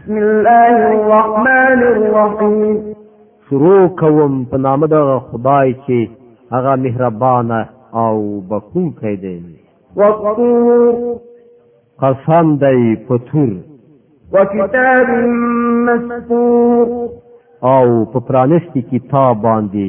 بسم الله الرحمن الرحیم شروع کوم په نام د خدای چې هغه مهربانه او بخښونکی دی وقور قسم دی په تور وکتاب مسطور او په پرانستی کتاب باندې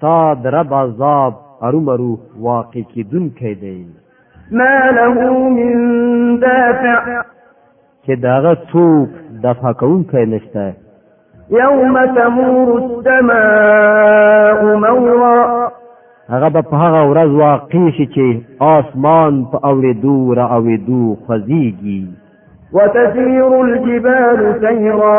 تا د رب عذاب ارومرو واقع کیدونکی دی ما له من دافع چې داغه څوک دفع کوونکی نشته یوم تمور السماء مورا هغه به په هغه ورځ واقع شي چې آسمان په اورېدو را اورېدو خوځېږي وتسير الجبال سيرا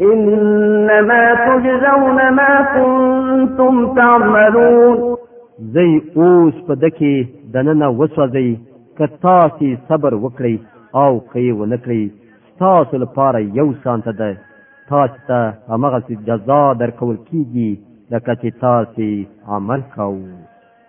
انما تجزون ما كنتم تعملون زي اوس په دکی دننه وسوځي که تاسو صبر وکړئ او که و نکړئ تاسو لپاره یو شانت ده تاسو ته هغه جزا درکول کیږي لکه چې تاسو عمل کوئ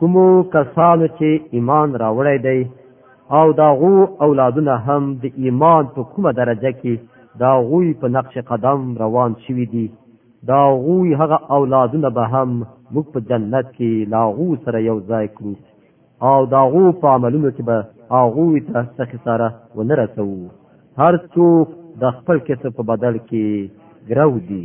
کومو کسانو چې ایمان راوړی دی او دا غو اولادونه هم د ایمان په کومه درجه کې دا غوی په نقش قدم روان شوی دی دا غوی هغه اولادونه به هم موږ په جنت کې لا غو سره یو ځای کړو او دا غو په عملونو کې به هغه ته څه خساره ونه رسو هر څوک د خپل کسب په بدل کې ګرو دی